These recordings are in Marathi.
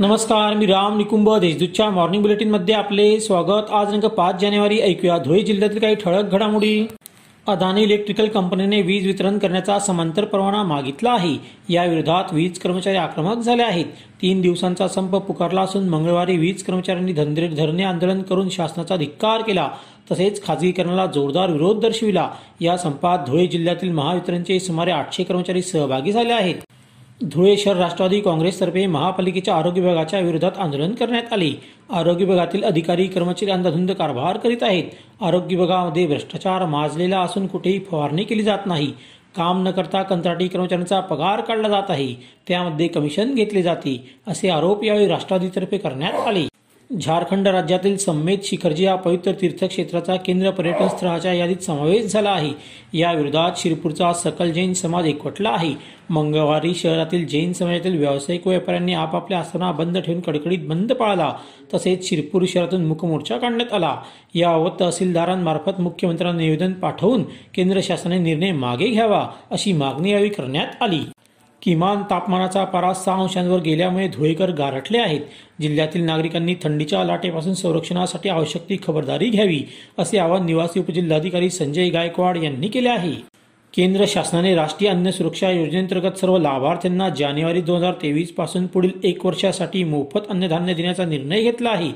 नमस्कार मी राम निकुंभ देशदूतच्या मॉर्निंग बुलेटिनमध्ये आपले स्वागत. आज दिनांक पाच जानेवारी ऐकूया. धुळे जिल्ह्यातील काही ठळक घडामोडी. अदानी इलेक्ट्रिकल कंपनीने वीज वितरण करण्याचा समांतर परवाना मागितला आहे. या विरोधात वीज कर्मचारी आक्रमक झाले आहेत. तीन दिवसांचा संप पुकारला असून मंगळवारी वीज कर्मचाऱ्यांनी धंदे धरणे आंदोलन करून शासनाचा धिक्कार केला. तसेच खाजगीकरणाला जोरदार विरोध दर्शविला. या संपात धुळे जिल्ह्यातील महावितरणचे सुमारे आठशे कर्मचारी सहभागी झाले आहेत. धुळे शहर राष्ट्रवादी काँग्रेसतर्फे महापालिकेच्या आरोग्य विभागाच्या विरोधात आंदोलन करण्यात आले. आरोग्य विभागातील अधिकारी कर्मचारी अंधाधुंद कारभार करीत आहेत. आरोग्य विभागामध्ये भ्रष्टाचार माजलेला असून कुठेही फवारणी केली जात नाही. काम न करता कंत्राटी कर्मचाऱ्यांचा पगार काढला जात आहे. त्यामध्ये कमिशन घेतले जाते असे आरोप यावेळी राष्ट्रवादीतर्फे करण्यात आले. झारखंड राज्यातील संमेत शिखरजी या पवित्र तीर्थक्षेत्राचा केंद्र पर्यटन स्थळाच्या यादीत समावेश झाला आहे. या विरोधात शिरपूरचा सकल जैन समाज एकवटला आहे. मंगळवारी शहरातील जैन समाजातील व्यावसायिक व्यापाऱ्यांनी आपापल्या आसना बंद ठेवून कडकडीत बंद पाळला. तसेच शिरपूर शहरातून मुकमोर्चा काढण्यात आला. याबाबत तहसीलदारांमार्फत मुख्यमंत्र्यांना निवेदन पाठवून केंद्र शासनाने निर्णय मागे घ्यावा अशी मागणी यावेळी करण्यात आली. किमान तापमानाचा पारा सहा अंशांवर गेल्यामुळे धुळेकर गारठले आहेत. जिल्ह्यातील नागरिकांनी थंडीच्या लाटेपासून संरक्षणासाठी आवश्यक ती खबरदारी घ्यावी असे आवाहन निवासी उपजिल्हाधिकारी संजय गायकवाड यांनी केले आहे. केंद्र शासनाने राष्ट्रीय अन्न सुरक्षा योजनेअंतर्गत सर्व लाभार्थ्यांना जानेवारी दोन हजार तेवीसपासून पुढील एक वर्षासाठी मोफत अन्नधान्य देण्याचा निर्णय घेतला आहे.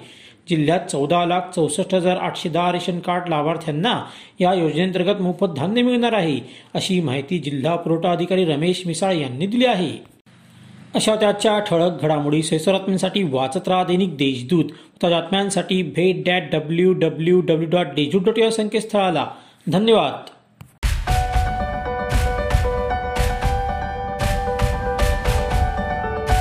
जिल्ह्यात चौदा लाख चौसष्ट हजार आठशे दहा रेशन कार्ड लाभार्थ्यांना या योजनेअंतर्गत मोफत धान्य मिळणार आहे अशी माहिती जिल्हा पुरवठा अधिकारी रमेश मिसाळ यांनी दिली आहे. अशा त्याच्या ठळक घडामोडी सैसरात्म्यांसाठी वाचत राहा दैनिक देशदूत. बातम्यांसाठी भेट that W W W dot Deshdoot dot या संकेतस्थळाला. धन्यवाद.